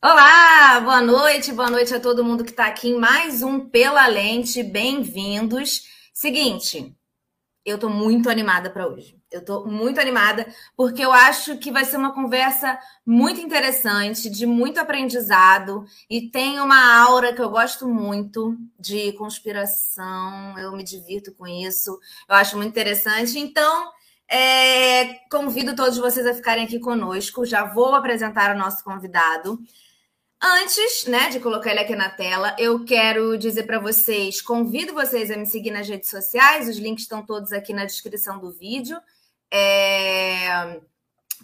Olá, boa noite, boa noite a todo mundo que está aqui em mais um Pela Lente, bem-vindos. Seguinte, eu estou muito animada para hoje. Eu estou muito animada porque eu acho que vai ser uma conversa muito interessante, de muito aprendizado e tem uma aura que eu gosto muito de conspiração. Eu me divirto com isso, eu acho muito interessante. Então, é, convido todos vocês a ficarem aqui conosco. Já vou apresentar o nosso convidado. Antes, né, de colocar ele aqui na tela, eu quero dizer para vocês, convido vocês a me seguir nas redes sociais, os links estão todos aqui na descrição do vídeo. É...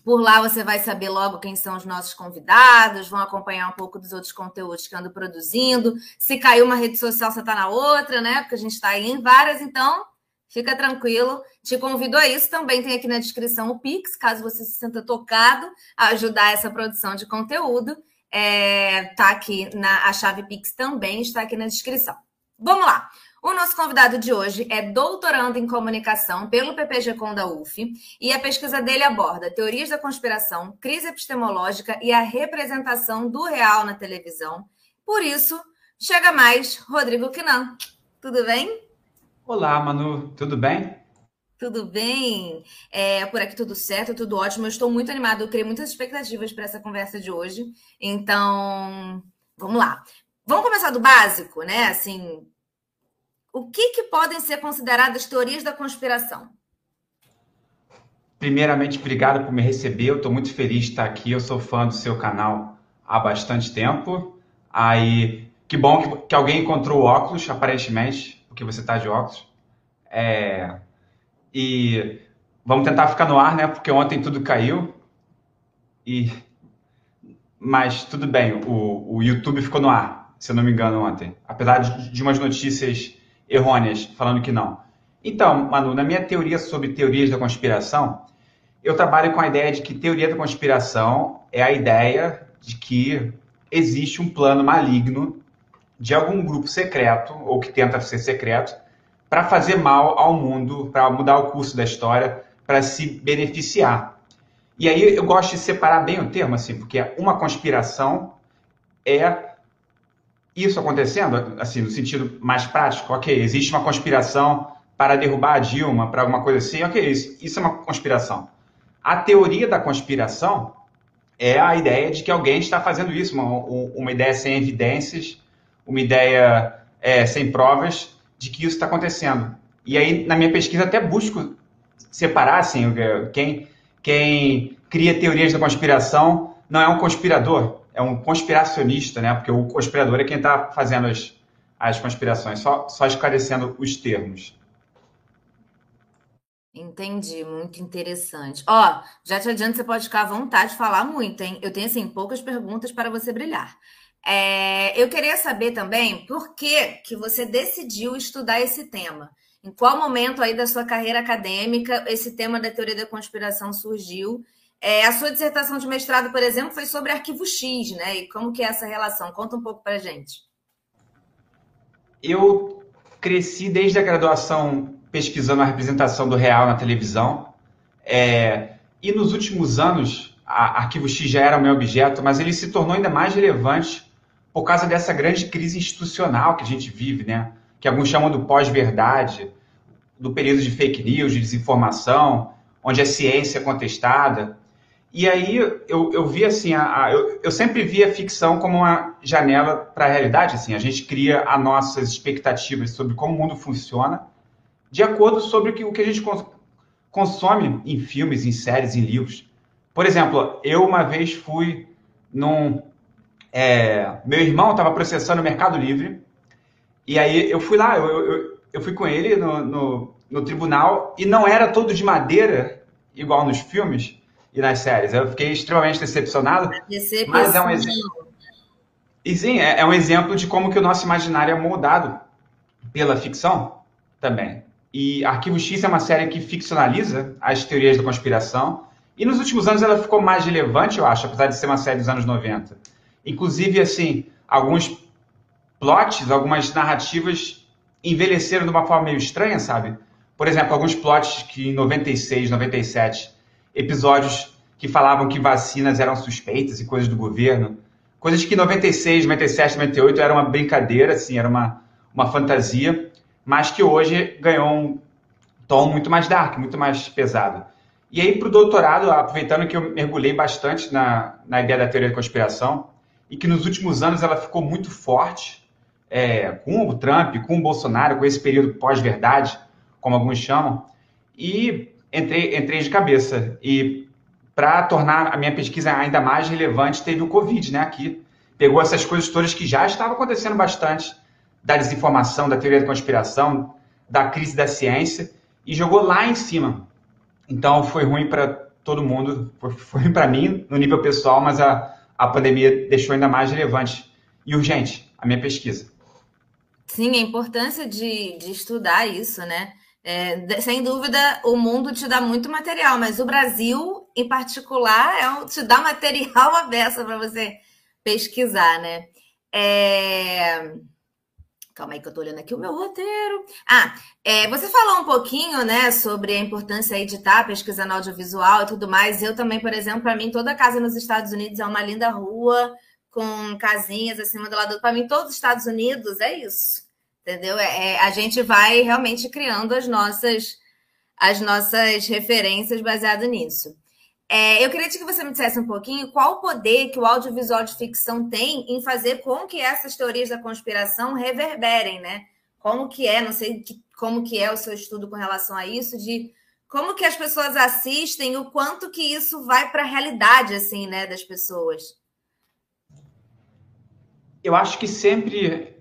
Por lá você vai saber logo quem são os nossos convidados, vão acompanhar um pouco dos outros conteúdos que ando produzindo. Se caiu uma rede social, você está na outra, né? Porque a gente está em várias, então fica tranquilo. Te convido a isso. Também tem aqui na descrição o Pix, caso você se sinta tocado a ajudar essa produção de conteúdo é, tá aqui na a chave Pix também está aqui na descrição. Vamos lá. O nosso convidado de hoje é doutorando em comunicação pelo PPG Com da UF e a pesquisa dele aborda teorias da conspiração, crise epistemológica e a representação do real na televisão. Por isso, chega mais Rodrigo Quinan. Tudo bem? Olá, Manu, tudo bem? Tudo bem? É, por aqui tudo certo, tudo ótimo. Eu estou muito animada, eu criei muitas expectativas para essa conversa de hoje. Então, vamos lá. Vamos começar do básico, né? Assim, o que, que podem ser consideradas teorias da conspiração? Primeiramente, obrigado por me receber. Eu estou muito feliz de estar aqui. Eu sou fã do seu canal há bastante tempo. Aí, que bom que, que alguém encontrou o óculos, aparentemente, porque você está de óculos. É, e vamos tentar ficar no ar, né? Porque ontem tudo caiu. E mas tudo bem, o, o YouTube ficou no ar, se eu não me engano, ontem. Apesar de, de umas notícias errôneas falando que não. Então, Manu, na minha teoria sobre teorias da conspiração, eu trabalho com a ideia de que teoria da conspiração é a ideia de que existe um plano maligno de algum grupo secreto, ou que tenta ser secreto, para fazer mal ao mundo, para mudar o curso da história, para se beneficiar. E aí eu gosto de separar bem o termo, assim, porque uma conspiração é isso acontecendo, assim, no sentido mais prático. Ok, existe uma conspiração para derrubar a Dilma, para alguma coisa assim. Ok, isso, isso é uma conspiração. A teoria da conspiração é a ideia de que alguém está fazendo isso, uma, uma ideia sem evidências, uma ideia é, sem provas, de que isso está acontecendo. E aí, na minha pesquisa, até busco separar, assim, quem, quem cria teorias da conspiração não é um conspirador, é um conspiracionista, né? Porque o conspirador é quem está fazendo as, as conspirações, só, só esclarecendo os termos. Entendi, muito interessante. Ó, já te adianto, você pode ficar à vontade de falar muito, hein? Eu tenho, assim, poucas perguntas para você brilhar. É, eu queria saber também por que, que você decidiu estudar esse tema. Em qual momento aí da sua carreira acadêmica esse tema da teoria da conspiração surgiu? É, a sua dissertação de mestrado, por exemplo, foi sobre arquivo X, né? E como que é essa relação? Conta um pouco para gente. Eu cresci desde a graduação pesquisando a representação do real na televisão. É, e nos últimos anos, a Arquivo X já era o meu objeto, mas ele se tornou ainda mais relevante por causa dessa grande crise institucional que a gente vive, né? Que alguns chamam do pós-verdade, do período de fake news, de desinformação, onde a ciência é contestada. E aí eu, eu vi assim, a, a, eu, eu sempre vi a ficção como uma janela para a realidade. Assim, a gente cria as nossas expectativas sobre como o mundo funciona, de acordo sobre o que, o que a gente consome em filmes, em séries, em livros. Por exemplo, eu uma vez fui num é, meu irmão estava processando o Mercado Livre, e aí eu fui lá, eu, eu, eu fui com ele no, no, no, tribunal, e não era todo de madeira, igual nos filmes e nas séries. Eu fiquei extremamente decepcionado, mas é um exemplo. E sim, é, é um exemplo de como que o nosso imaginário é moldado pela ficção também. E Arquivo X é uma série que ficcionaliza as teorias da conspiração, e nos últimos anos ela ficou mais relevante, eu acho, apesar de ser uma série dos anos 90 Inclusive, assim, alguns plots, algumas narrativas envelheceram de uma forma meio estranha, sabe? Por exemplo, alguns plots que em 96, 97, episódios que falavam que vacinas eram suspeitas e coisas do governo, Coisas que em 96, 97, 98 era uma brincadeira, assim, era uma, uma fantasia, mas que hoje ganhou um tom muito mais dark, muito mais pesado. E aí, para o doutorado, aproveitando que eu mergulhei bastante na, na ideia da teoria da conspiração, e que nos últimos anos ela ficou muito forte, é, com o Trump, com o Bolsonaro, com esse período pós-verdade, como alguns chamam, e entrei, entrei de cabeça. E para tornar a minha pesquisa ainda mais relevante, teve o Covid, né? Aqui pegou essas coisas todas que já estavam acontecendo bastante, da desinformação, da teoria da conspiração, da crise da ciência, e jogou lá em cima. Então foi ruim para todo mundo, foi ruim para mim no nível pessoal, mas a, a pandemia deixou ainda mais relevante e urgente a minha pesquisa. Sim, a importância de, de estudar isso, né? É, sem dúvida, o mundo te dá muito material, mas o Brasil, em particular, é um, te dá material beça para você pesquisar, né? É... Calma aí que eu tô olhando aqui o meu roteiro. Ah, é, você falou um pouquinho, né, sobre a importância aí de estar pesquisando audiovisual e tudo mais. Eu também, por exemplo, para mim, toda casa nos Estados Unidos é uma linda rua com casinhas acima do lado. Para mim, todos os Estados Unidos é isso, entendeu? É, é, a gente vai realmente criando as nossas as nossas referências baseado nisso. É, eu queria que você me dissesse um pouquinho qual o poder que o audiovisual de ficção tem em fazer com que essas teorias da conspiração reverberem, né? Como que é, não sei que, como que é o seu estudo com relação a isso, de como que as pessoas assistem, o quanto que isso vai para a realidade, assim, né, das pessoas. Eu acho que sempre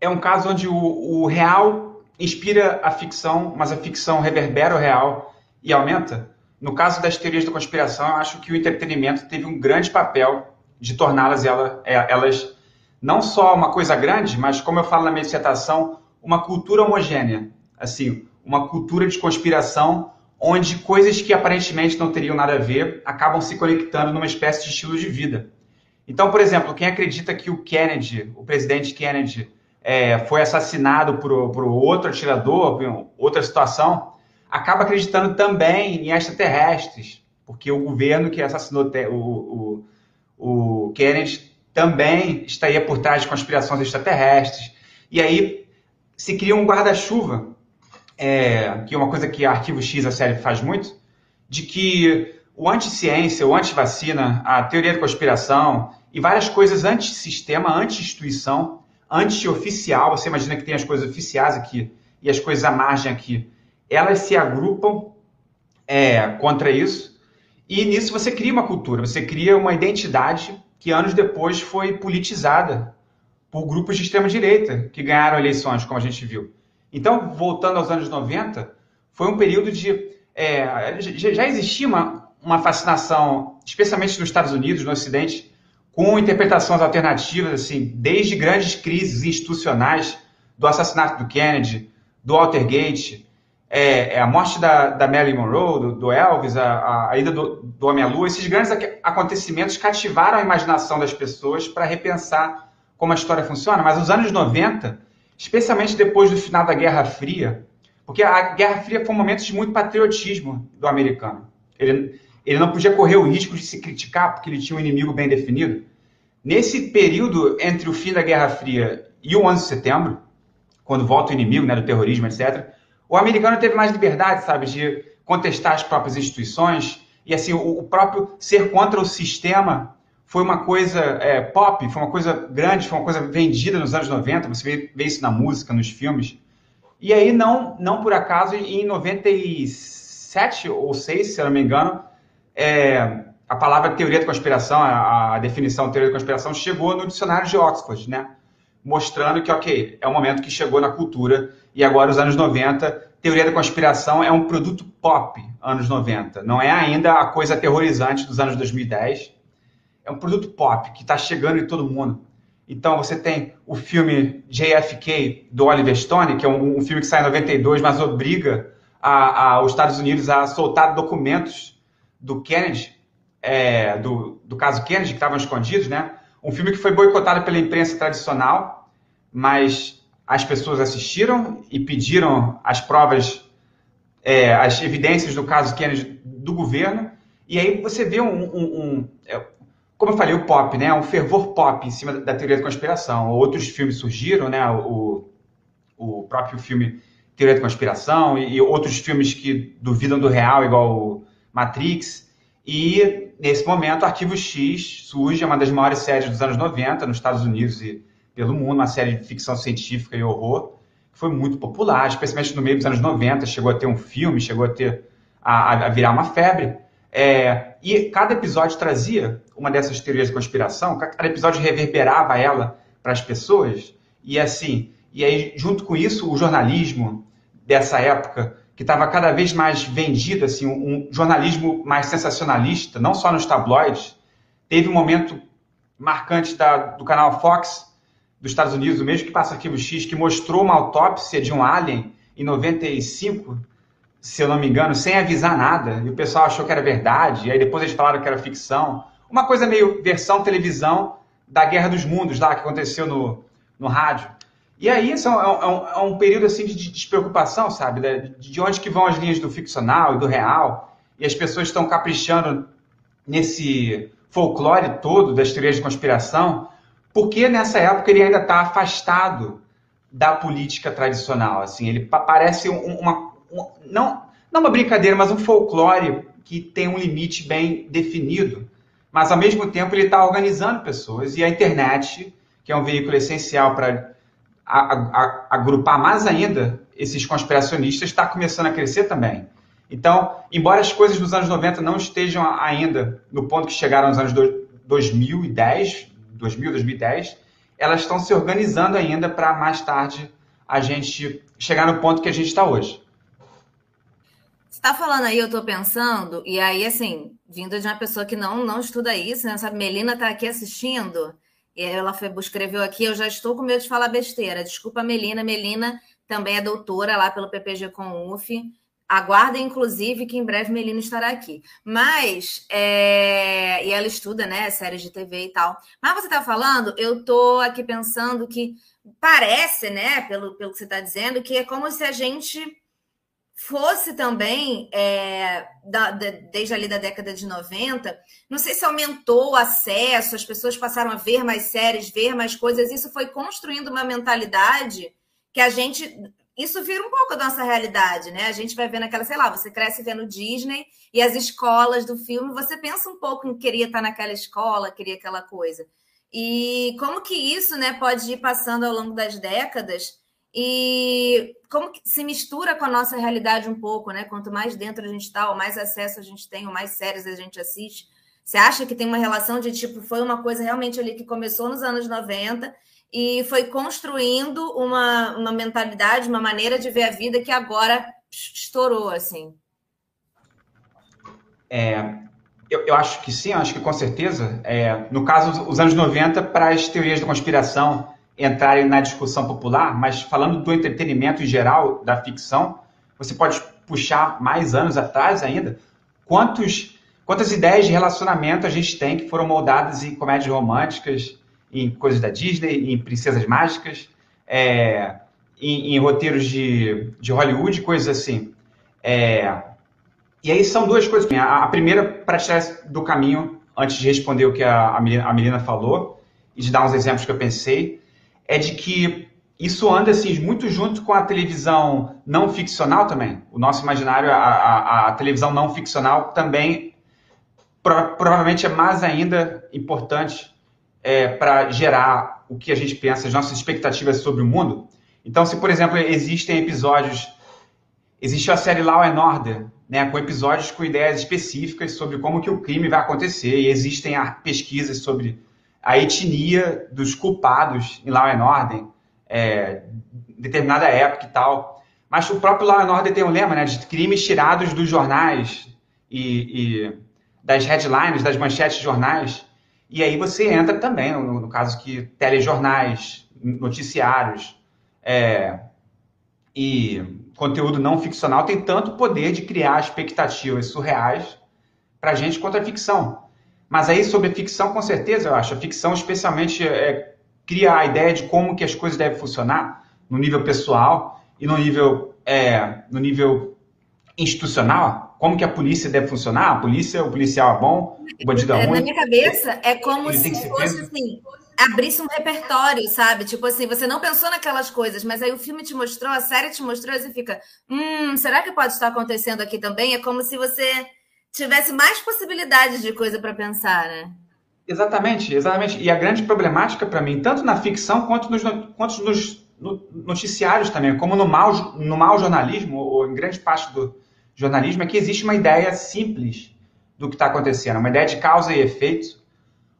é um caso onde o, o real inspira a ficção, mas a ficção reverbera o real e aumenta. No caso das teorias da conspiração, eu acho que o entretenimento teve um grande papel de torná-las é, elas não só uma coisa grande, mas como eu falo na minha dissertação, uma cultura homogênea, assim, uma cultura de conspiração onde coisas que aparentemente não teriam nada a ver acabam se conectando numa espécie de estilo de vida. Então, por exemplo, quem acredita que o Kennedy, o presidente Kennedy, é, foi assassinado por, por outro atirador, por outra situação, acaba acreditando também em extraterrestres, porque o governo que assassinou o, o, o Kennedy também estaria por trás de conspirações extraterrestres. E aí se cria um guarda-chuva, é, que é uma coisa que a Arquivo X, a série, faz muito, de que o anti-ciência, o anti-vacina, a teoria da conspiração e várias coisas anti-sistema, anti-instituição, anti-oficial, você imagina que tem as coisas oficiais aqui e as coisas à margem aqui, elas se agrupam é, contra isso, e nisso você cria uma cultura, você cria uma identidade que anos depois foi politizada por grupos de extrema-direita que ganharam eleições, como a gente viu. Então, voltando aos anos 90, foi um período de. É, já existia uma, uma fascinação, especialmente nos Estados Unidos, no Ocidente, com interpretações alternativas, assim, desde grandes crises institucionais, do assassinato do Kennedy, do Watergate, é, é, a morte da, da Marilyn Monroe, do, do Elvis, a, a, ida do, do Homem à Lua, esses grandes acontecimentos cativaram a imaginação das pessoas para repensar como a história funciona. Mas os anos 90, especialmente depois do final da Guerra Fria, porque a Guerra Fria foi um momento de muito patriotismo do americano. Ele, ele não podia correr o risco de se criticar porque ele tinha um inimigo bem definido. Nesse período entre o fim da Guerra Fria e o 11 de setembro, quando volta o inimigo né, do terrorismo, etc., o americano teve mais liberdade, sabe, de contestar as próprias instituições e assim o, o próprio ser contra o sistema foi uma coisa é, pop, foi uma coisa grande, foi uma coisa vendida nos anos 90. Você vê, vê isso na música, nos filmes. E aí não, não por acaso em 97 ou 6, se eu não me engano, é, a palavra teoria da conspiração, a, a, definição de teoria da conspiração chegou no dicionário de Oxford, né? Mostrando que, ok, é um momento que chegou na cultura e agora os anos 90, teoria da conspiração é um produto pop, anos 90. Não é ainda a coisa aterrorizante dos anos 2010. É um produto pop que está chegando em todo mundo. Então você tem o filme JFK do Oliver Stone, que é um, um filme que sai em 92, mas obriga a, a, os Estados Unidos a soltar documentos do Kennedy, é, do, do caso Kennedy, que estavam escondidos, né? Um filme que foi boicotado pela imprensa tradicional, mas as pessoas assistiram e pediram as provas, é, as evidências do caso Kennedy do governo, e aí você vê um, um, um, é, como eu falei, o pop, né? Um fervor pop em cima da teoria da conspiração. Outros filmes surgiram, né? O, o próprio filme Teoria da Conspiração e, e outros filmes que duvidam do real, igual o Matrix. E, nesse momento, Arquivo X surge, é uma das maiores séries dos anos 90, nos Estados Unidos e pelo mundo, uma série de ficção científica e horror, que foi muito popular, especialmente no meio dos anos 90, chegou a ter um filme, chegou a ter a, a virar uma febre. É, e cada episódio trazia uma dessas teorias de conspiração, cada episódio reverberava ela para as pessoas, e assim, e aí, junto com isso, o jornalismo dessa época, que estava cada vez mais vendido, assim, um, jornalismo mais sensacionalista, não só nos tabloides, teve um momento marcante da, do canal Fox dos Estados Unidos, o mesmo que passa Arquivo X, que mostrou uma autópsia de um alien em 95, se eu não me engano, sem avisar nada, e o pessoal achou que era verdade, e aí depois eles falaram que era ficção. Uma coisa meio versão televisão da Guerra dos Mundos, lá que aconteceu no, no rádio. E aí isso é um, é um, é um período assim de despreocupação, sabe? De, de onde que vão as linhas do ficcional e do real, e as pessoas estão caprichando nesse folclore todo das teorias de conspiração, porque nessa época ele ainda está afastado da política tradicional. Assim, ele parece uma, uma, não, não uma brincadeira, mas um folclore que tem um limite bem definido. Mas ao mesmo tempo ele está organizando pessoas e a internet, que é um veículo essencial para agrupar mais ainda esses conspiracionistas, está começando a crescer também. Então, embora as coisas dos anos 90 não estejam ainda no ponto que chegaram nos anos 2010, 2000, 2010, elas estão se organizando ainda para mais tarde a gente chegar no ponto que a gente está hoje. Você está falando aí, eu estou pensando, e aí, assim, vindo de uma pessoa que não, não estuda isso, né? Sabe, Melina está aqui assistindo, e ela foi, escreveu aqui, eu já estou com medo de falar besteira. Desculpa, Melina. Melina também é doutora lá pelo PPG com UF. Aguardem, inclusive, que em breve Melina estará aqui. Mas, é... e ela estuda, né, séries de TV e tal. Mas você está falando, eu estou aqui pensando que parece, né, pelo, pelo que você está dizendo, que é como se a gente fosse também, é, da, da, desde ali da década de 90, não sei se aumentou o acesso, as pessoas passaram a ver mais séries, ver mais coisas, isso foi construindo uma mentalidade que a gente isso vira um pouco da nossa realidade, né? A gente vai vendo aquela, sei lá, você cresce vendo Disney e as escolas do filme, você pensa um pouco em queria estar naquela escola, queria aquela coisa. E como que isso, né, pode ir passando ao longo das décadas e como que se mistura com a nossa realidade um pouco, né? Quanto mais dentro a gente está, ou mais acesso a gente tem, ou mais séries a gente assiste. Você acha que tem uma relação de tipo, foi uma coisa realmente ali que começou nos anos 90 e foi construindo uma, uma mentalidade, uma maneira de ver a vida que agora estourou, assim. É, eu, eu acho que sim, acho que com certeza. É, no caso, os anos 90, para as teorias da conspiração entrarem na discussão popular, mas falando do entretenimento em geral, da ficção, você pode puxar mais anos atrás ainda. Quantos, quantas ideias de relacionamento a gente tem que foram moldadas em comédias românticas, em coisas da Disney, em princesas mágicas, é, em, em, roteiros de, de Hollywood, coisas assim. É, e aí são duas coisas. A, a primeira, para tirar do caminho, antes de responder o que a, a, Melina, a falou, e de dar uns exemplos que eu pensei, é de que isso anda assim, muito junto com a televisão não ficcional também. O nosso imaginário, a, a, a televisão não ficcional também pro, provavelmente é mais ainda importante é, para gerar o que a gente pensa, as nossas expectativas sobre o mundo. Então, se, por exemplo, existem episódios. Existe a série Law and Order, né, com episódios com ideias específicas sobre como que o crime vai acontecer, e existem pesquisas sobre a etnia dos culpados em Law and Order, é, determinada época e tal. Mas o próprio Law and Order tem um lema né, de crimes tirados dos jornais e, e das headlines, das manchetes de jornais, e aí você entra também, no, no caso que telejornais, noticiários é, e conteúdo não ficcional tem tanto poder de criar expectativas surreais para a gente quanto a ficção. Mas aí sobre ficção, com certeza, eu acho. A ficção especialmente é, cria a ideia de como que as coisas devem funcionar no nível pessoal e no nível, é, no nível institucional. Como que a polícia deve funcionar? A polícia, o policial é bom, o bandido é, ruim. Na minha cabeça, é como se fosse assim, abrisse um repertório, sabe? Tipo assim, você não pensou naquelas coisas, mas aí o filme te mostrou, a série te mostrou, e você fica, hum, será que pode estar acontecendo aqui também? É como se você tivesse mais possibilidades de coisa para pensar, né? Exatamente, exatamente. E a grande problemática para mim, tanto na ficção quanto nos, quanto nos noticiários também, como no mau, no mau jornalismo, ou em grande parte do jornalismo, é que existe uma ideia simples do que está acontecendo, uma ideia de causa e efeito,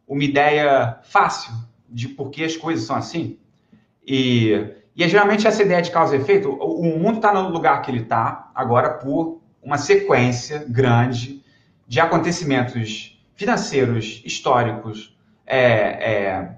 uma ideia fácil de por que as coisas são assim. E, e é geralmente essa ideia de causa e efeito, o, o mundo está no lugar que ele está agora por uma sequência grande de acontecimentos financeiros, históricos, é, é,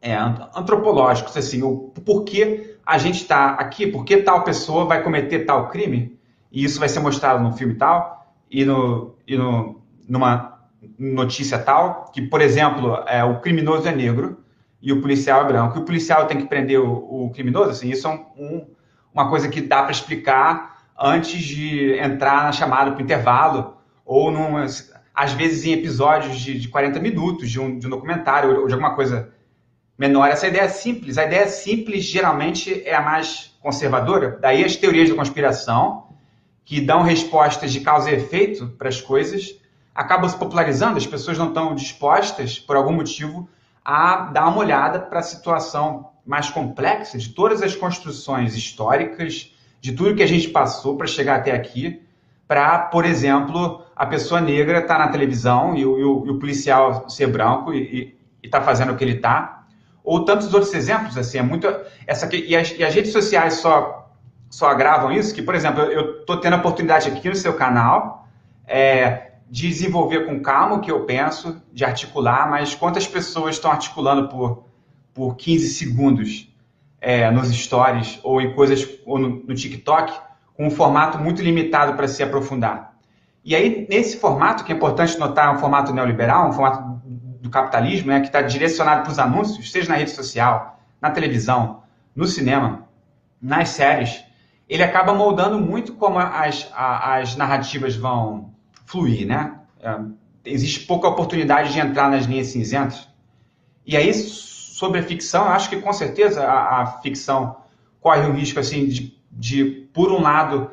é, antropológicos, assim, o porquê a gente está aqui, porque tal pessoa vai cometer tal crime, e isso vai ser mostrado no filme tal, e, no, e no, numa notícia tal, que, por exemplo, é, o criminoso é negro e o policial é branco, e o policial tem que prender o, o criminoso, assim, isso é um, uma coisa que dá para explicar antes de entrar na chamada para intervalo, ou num, às vezes em episódios de, de 40 minutos de um, de um documentário ou de alguma coisa menor. Essa ideia é simples. A ideia simples geralmente é a mais conservadora. Daí as teorias da conspiração, que dão respostas de causa e efeito para as coisas, acabam se popularizando. As pessoas não estão dispostas, por algum motivo, a dar uma olhada para a situação mais complexa de todas as construções históricas, de tudo que a gente passou para chegar até aqui para, por exemplo, a pessoa negra estar tá na televisão e o, e, o, e o, policial ser branco e está fazendo o que ele está. Ou tantos outros exemplos, assim, é muito. Essa e, as, e as redes sociais só, só agravam isso, que, por exemplo, eu estou tendo a oportunidade aqui no seu canal é, de desenvolver com calma o que eu penso, de articular, mas quantas pessoas estão articulando por, por 15 segundos é, nos stories ou em coisas ou no, no TikTok? com um formato muito limitado para se aprofundar. E aí, nesse formato, que é importante notar, é um formato neoliberal, um formato do capitalismo, né, que está direcionado para os anúncios, seja na rede social, na televisão, no cinema, nas séries, ele acaba moldando muito como as, as narrativas vão fluir, né? É, existe pouca oportunidade de entrar nas linhas cinzentas. E aí, sobre a ficção, acho que com certeza a, a ficção corre o risco assim de de, por um lado,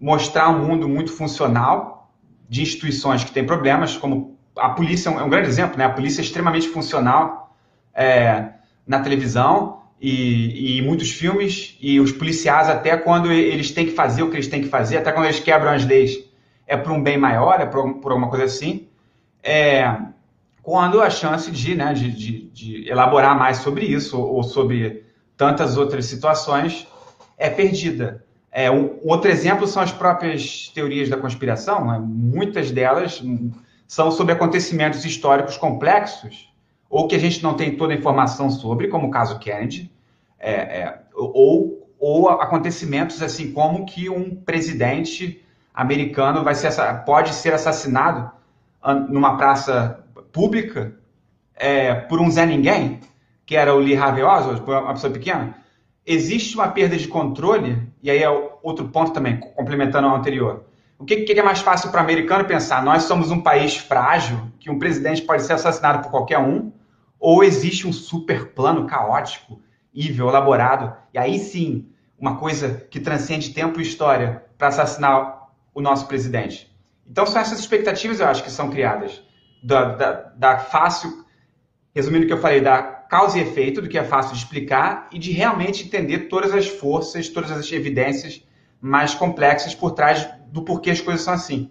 mostrar um mundo muito funcional de instituições que têm problemas, como a polícia é um grande exemplo, né? A polícia é extremamente funcional é, na televisão e, e muitos filmes, e os policiais, até quando eles têm que fazer o que eles têm que fazer, até quando eles quebram as leis, é por um bem maior, é por, por alguma coisa assim, é, quando a chance de, né, de, de, de elaborar mais sobre isso, ou sobre tantas outras situações, é perdida. É, um, outro exemplo são as próprias teorias da conspiração, né? muitas delas são sobre acontecimentos históricos complexos, ou que a gente não tem toda a informação sobre, como o caso Kennedy, é, é, ou, ou acontecimentos assim como que um presidente americano vai ser, pode ser assassinado numa praça pública é, por um Zé Ninguém, que era o Lee Harvey Oswald, uma pessoa pequena existe uma perda de controle, e aí é outro ponto também, complementando ao anterior. O que, que é mais fácil para o americano pensar? Nós somos um país frágil, que um presidente pode ser assassinado por qualquer um, ou existe um super plano caótico, evil, elaborado, e aí sim, uma coisa que transcende tempo e história para assassinar o nosso presidente. Então são essas expectativas, eu acho, que são criadas. Da, da, da fácil, resumindo o que eu falei, da causa e efeito, do que é fácil de explicar, e de realmente entender todas as forças, todas as evidências mais complexas por trás do porquê as coisas são assim.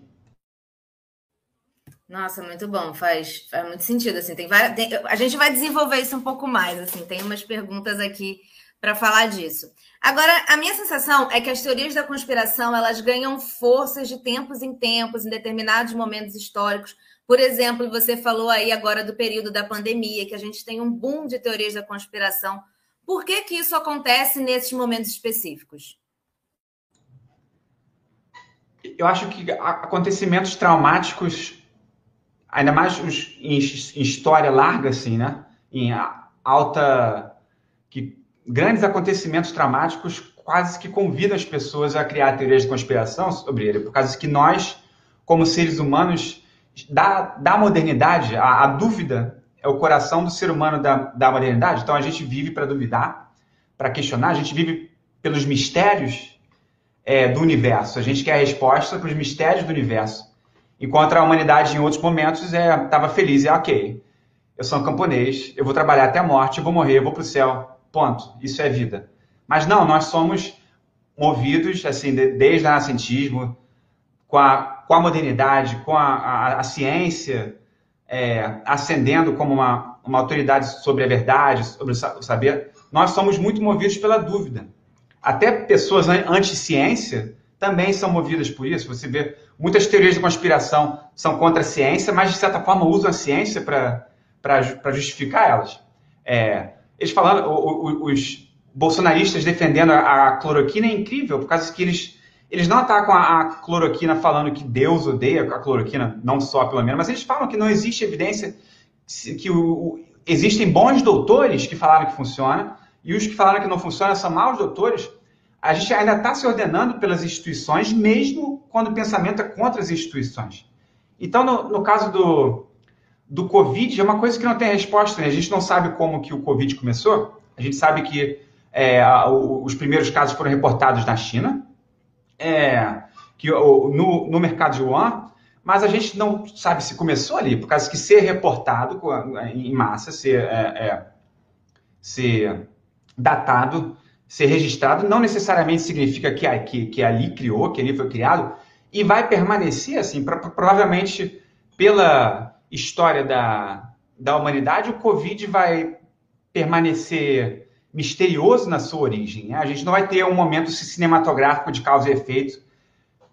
Nossa, muito bom, faz, faz muito sentido. Assim, tem, várias, tem a gente vai desenvolver isso um pouco mais. Assim, tem umas perguntas aqui para falar disso. Agora, a minha sensação é que as teorias da conspiração elas ganham forças de tempos em tempos, em determinados momentos históricos, por exemplo, você falou aí agora do período da pandemia, que a gente tem um boom de teorias da conspiração. Por que, que isso acontece nesses momentos específicos? Eu acho que acontecimentos traumáticos, ainda mais os, em, em história larga, assim, né? Em alta. que grandes acontecimentos traumáticos quase que convidam as pessoas a criar teorias de conspiração sobre ele, por causa que nós como seres humanos, da, da modernidade, a, a dúvida é o coração do ser humano da, da modernidade. Então a gente vive para duvidar, para questionar, a gente vive pelos mistérios é, do universo. A gente quer a resposta para os mistérios do universo. Enquanto a humanidade, em outros momentos, estava é, feliz e ok. Eu sou um camponês, eu vou trabalhar até a morte, eu vou morrer, eu vou para o céu. Ponto. Isso é vida. Mas não, nós somos movidos, assim, de, desde o nascentismo, com a, com a modernidade, com a, a, a ciência é, ascendendo como uma, uma autoridade sobre a verdade, sobre o saber, nós somos muito movidos pela dúvida. Até pessoas anti-ciência também são movidas por isso. Você vê muitas teorias de conspiração são contra a ciência, mas de certa forma usam a ciência para justificar elas. É, eles falando, os bolsonaristas defendendo a, cloroquina é incrível, por causa que eles, eles não atacam a, cloroquina falando que Deus odeia a cloroquina, não só pelo menos, mas eles falam que não existe evidência que o, existem bons doutores que falaram que funciona e os que falaram que não funciona são maus doutores. A gente ainda está se ordenando pelas instituições, mesmo quando o pensamento é contra as instituições. Então, no, no caso do, do Covid, é uma coisa que não tem resposta. Né? A gente não sabe como que o Covid começou. A gente sabe que é, os primeiros casos foram reportados na China, é, que, no, no mercado de Wuhan, mas a gente não sabe se começou ali, por causa que ser reportado em massa, ser, é, é, ser datado, ser registrado, não necessariamente significa que, que, que ali criou, que ali foi criado, e vai permanecer assim, pra, provavelmente pela história da, da humanidade, o Covid vai permanecer misterioso na sua origem. Né? A gente não vai ter um momento cinematográfico de causa e efeito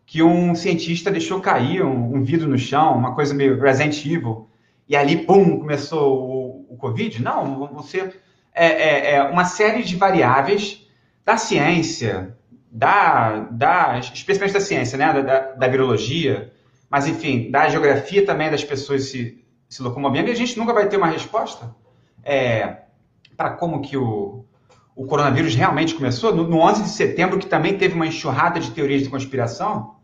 que um cientista deixou cair um, um vidro no chão, uma coisa meio Resident Evil, e ali, pum, começou o, o Covid. Não, você é, é, é, uma série de variáveis da ciência, da, da especialmente da ciência, né? da, da, da virologia, mas enfim, da geografia também das pessoas se, se locomovendo, e a gente nunca vai ter uma resposta. É, para como que o, o coronavírus realmente começou, no, no 11 de setembro, que também teve uma enxurrada de teorias de conspiração,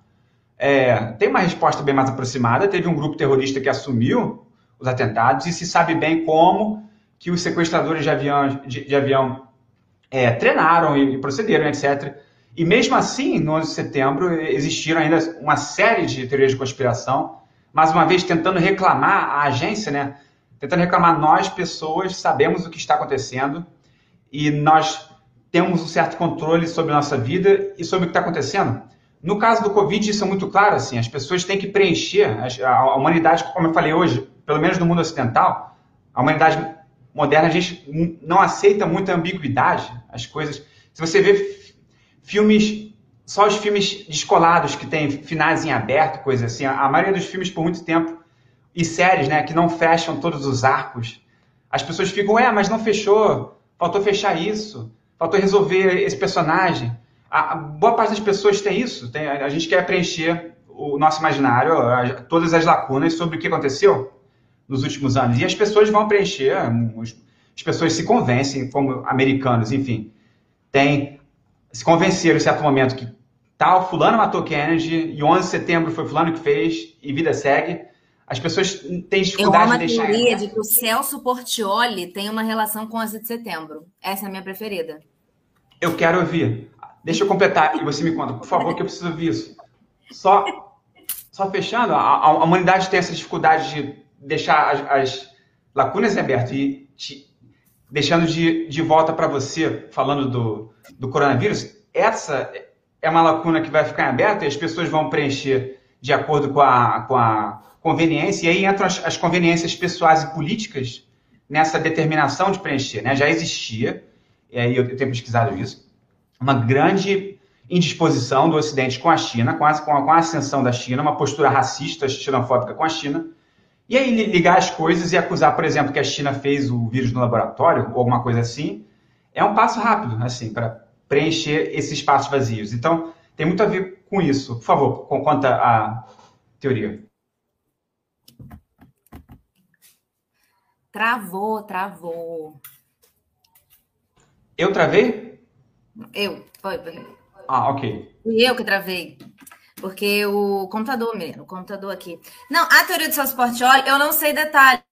é, tem uma resposta bem mais aproximada. Teve um grupo terrorista que assumiu os atentados e se sabe bem como que os sequestradores de avião, de, de avião é, treinaram e, procederam, etc. E mesmo assim, no 11 de setembro, existiram ainda uma série de teorias de conspiração, mais uma vez tentando reclamar a agência, né? tentando reclamar nós, pessoas, sabemos o que está acontecendo e nós temos um certo controle sobre a nossa vida e sobre o que está acontecendo. No caso do Covid, isso é muito claro, assim, as pessoas têm que preencher, a humanidade, como eu falei hoje, pelo menos no mundo ocidental, a humanidade moderna, a gente não aceita muita ambiguidade, as coisas. Se você vê filmes, só os filmes descolados que têm finais em aberto, coisa assim, a maioria dos filmes, por muito tempo, e séries, né, que não fecham todos os arcos. As pessoas ficam, é, mas não fechou, faltou fechar isso, faltou resolver esse personagem. A, boa parte das pessoas tem isso, tem, a, gente quer preencher o nosso imaginário, todas as lacunas sobre o que aconteceu nos últimos anos. E as pessoas vão preencher, as pessoas se convencem, como americanos, enfim, tem, se convenceram em certo momento que tal fulano matou Kennedy, e 11 de setembro foi fulano que fez, e vida segue. As pessoas têm dificuldade de deixar. Eu amo a teoria de que o Celso Portioli tem uma relação com 11 de setembro. Essa é a minha preferida. Eu quero ouvir. Deixa eu completar e você me conta, por favor, que eu preciso ouvir isso. Só, só fechando, a, a humanidade tem essa dificuldade de deixar as, as lacunas abertas e te, deixando de, de volta para você, falando do, do coronavírus, essa é uma lacuna que vai ficar aberta e as pessoas vão preencher de acordo com a, com a conveniência, e aí entram as, as conveniências pessoais e políticas nessa determinação de preencher. Né? Já existia, e aí eu, eu tenho pesquisado isso, uma grande indisposição do Ocidente com a China, com a, com a, ascensão da China, uma postura racista, xenofóbica com a China, e aí ligar as coisas e acusar, por exemplo, que a China fez o vírus no laboratório, ou alguma coisa assim, é um passo rápido, assim, para preencher esses espaços vazios. Então, tem muito a ver com isso. Por favor, conta a teoria. Travou, travou. Eu travei? Eu, foi. foi. Ah, ok. Fui eu que travei. Porque o computador, menino, o computador aqui. Não, a teoria do Celso Portioli, eu não sei detalhes.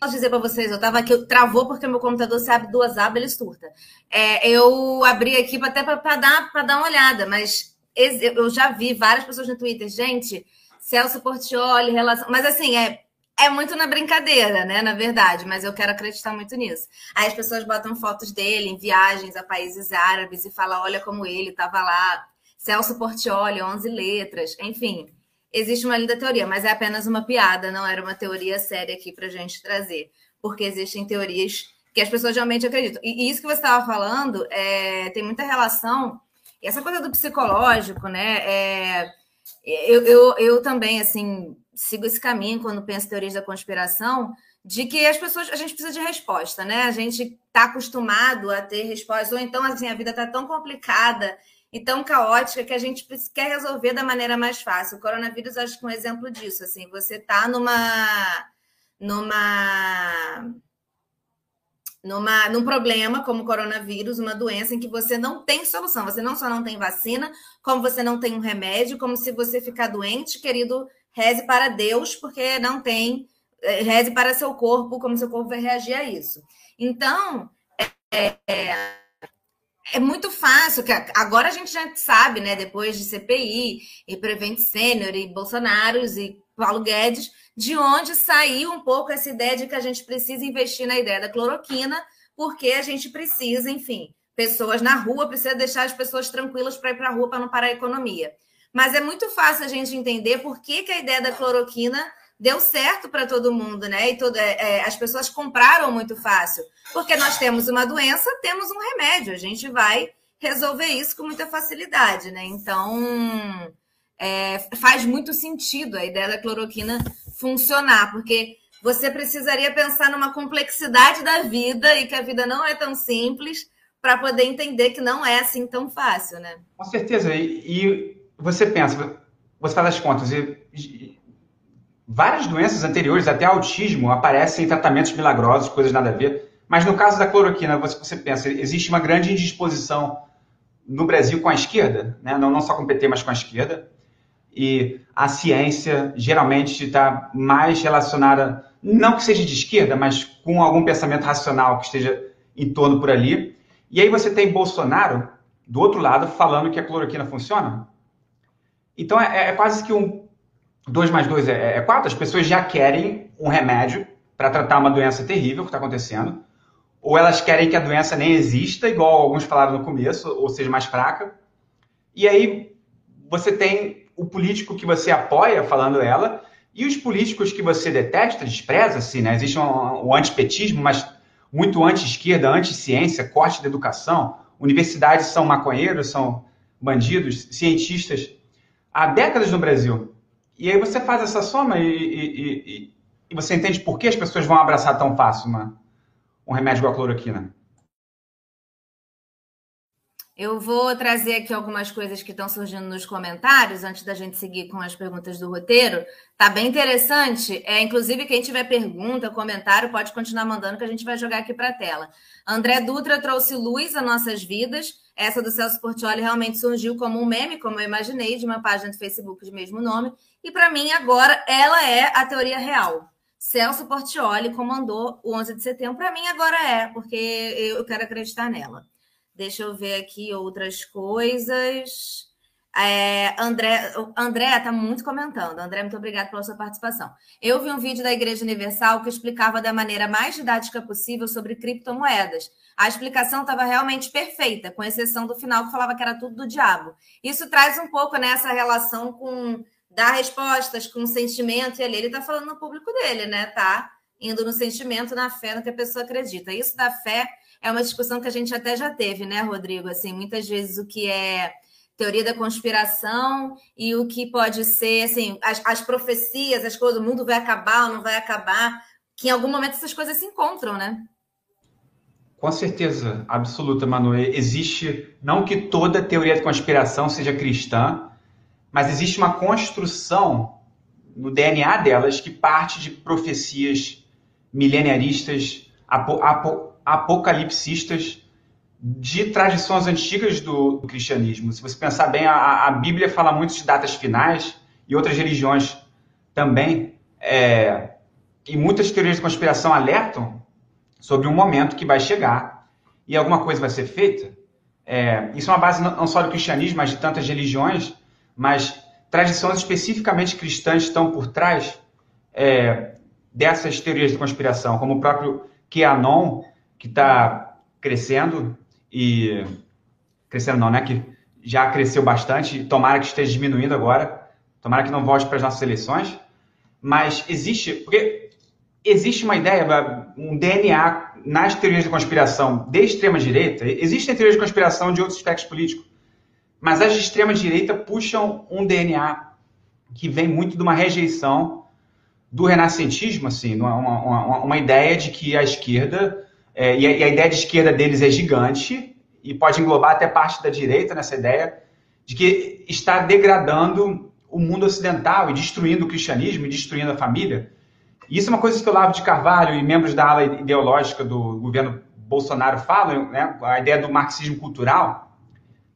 Posso dizer para vocês, eu estava aqui, travou porque meu computador se abre duas abas, ele surta. É, eu abri aqui até para dar, dar uma olhada, mas eu já vi várias pessoas no Twitter, gente, Celso Portioli, relação. Mas assim, é, é muito na brincadeira, né? Na verdade, mas eu quero acreditar muito nisso. Aí as pessoas botam fotos dele em viagens a países árabes e falam: olha como ele estava lá. Celso Portioli, 11 letras, enfim. Existe uma linda teoria, mas é apenas uma piada, não era uma teoria séria aqui para gente trazer. Porque existem teorias que as pessoas realmente acreditam. E isso que você estava falando é, tem muita relação e essa coisa do psicológico, né? É, eu, eu, eu também, assim, sigo esse caminho quando penso em teorias da conspiração, de que as pessoas, a gente precisa de resposta, né? A gente está acostumado a ter resposta, ou então, assim, a vida está tão complicada e tão caótica que a gente quer resolver da maneira mais fácil. O coronavírus, acho que é um exemplo disso, assim, você está numa numa numa, num problema como o coronavírus, uma doença em que você não tem solução. Você não só não tem vacina, como você não tem um remédio, como se você ficar doente, querido, reze para Deus, porque não tem, é, reze para seu corpo, como seu corpo vai reagir a isso. Então, é, é, muito fácil, que agora a gente já sabe, né, depois de CPI, e Prevent Sênior, e Bolsonaro, e Paulo Guedes, de onde saiu um pouco essa ideia de que a gente precisa investir na ideia da cloroquina, porque a gente precisa, enfim, pessoas na rua, precisa deixar as pessoas tranquilas para ir para a rua para não parar a economia. Mas é muito fácil a gente entender por que, que a ideia da cloroquina deu certo para todo mundo, né? E todo, é, é, as pessoas compraram muito fácil. Porque nós temos uma doença, temos um remédio. A gente vai resolver isso com muita facilidade, né? Então, é, faz muito sentido a ideia da cloroquina funcionar, porque você precisaria pensar numa complexidade da vida e que a vida não é tão simples para poder entender que não é assim tão fácil, né? Com certeza. E, e você pensa, você faz as contas, e, e, várias doenças anteriores, até autismo, aparecem em tratamentos milagrosos, coisas nada a ver. Mas no caso da cloroquina, você, você pensa, existe uma grande indisposição no Brasil com a esquerda, né? não, não só com o PT, mas com a esquerda e a ciência geralmente está mais relacionada, não que seja de esquerda, mas com algum pensamento racional que esteja em torno por ali. E aí você tem Bolsonaro, do outro lado, falando que a cloroquina funciona. Então é, é quase que um 2 mais 2 é, é 4. As pessoas já querem um remédio para tratar uma doença terrível que está acontecendo, ou elas querem que a doença nem exista, igual alguns falaram no começo, ou seja, mais fraca. E aí você tem o político que você apoia falando ela e os políticos que você detesta, despreza-se, né? Existe um, um antipetismo, mas muito anti-esquerda, anti-ciência, corte da educação. Universidades são maconheiros, são bandidos, cientistas, há décadas no Brasil. E aí você faz essa soma e, e, e, e você entende por que as pessoas vão abraçar tão fácil uma, um remédio igual a cloroquina. Eu vou trazer aqui algumas coisas que estão surgindo nos comentários antes da gente seguir com as perguntas do roteiro. Tá bem interessante. É, inclusive, quem tiver pergunta, comentário, pode continuar mandando que a gente vai jogar aqui para a tela. André Dutra trouxe luz a nossas vidas. Essa do Celso Portioli realmente surgiu como um meme, como eu imaginei, de uma página do Facebook de mesmo nome. E para mim, agora, ela é a teoria real. Celso Portioli comandou o 11 de setembro. Para mim, agora é, porque eu quero acreditar nela. Deixa eu ver aqui outras coisas. É, André, André está muito comentando. André, muito obrigada pela sua participação. Eu vi um vídeo da Igreja Universal que explicava da maneira mais didática possível sobre criptomoedas. A explicação estava realmente perfeita, com exceção do final que falava que era tudo do diabo. Isso traz um pouco nessa né, relação com dar respostas com sentimento e ali ele está falando no público dele, né? Tá indo no sentimento, na fé, no que a pessoa acredita. Isso da fé é uma discussão que a gente até já teve, né, Rodrigo? Assim, muitas vezes o que é teoria da conspiração e o que pode ser, assim, as, as profecias, as coisas, o mundo vai acabar ou não vai acabar, que em algum momento essas coisas se encontram, né? Com certeza absoluta, Manu. Existe, não que toda teoria da conspiração seja cristã, mas existe uma construção no DNA delas que parte de profecias milenaristas, apo, apo, apocalipsistas de tradições antigas do, do cristianismo. Se você pensar bem, a, a, Bíblia fala muito de datas finais e outras religiões também. É, e muitas teorias de conspiração alertam sobre um momento que vai chegar e alguma coisa vai ser feita. É, isso é uma base não só do cristianismo, mas de tantas religiões, mas tradições especificamente cristãs estão por trás é, dessas teorias de conspiração, como o próprio QAnon, que está crescendo e crescendo não, né? Que já cresceu bastante, tomara que esteja diminuindo agora, tomara que não volte para as nossas eleições, mas existe, porque existe uma ideia, um DNA nas teorias de conspiração de extrema direita, existem teorias de conspiração de outros aspectos políticos, mas as de extrema direita puxam um DNA que vem muito de uma rejeição do renascentismo, assim, uma, uma, uma ideia de que a esquerda, é, e, a, e, a, ideia de esquerda deles é gigante, e pode englobar até parte da direita nessa ideia, de que está degradando o mundo ocidental e destruindo o cristianismo e destruindo a família. E isso é uma coisa que o Lavo de Carvalho e membros da ala ideológica do governo Bolsonaro falam, né? a ideia do marxismo cultural,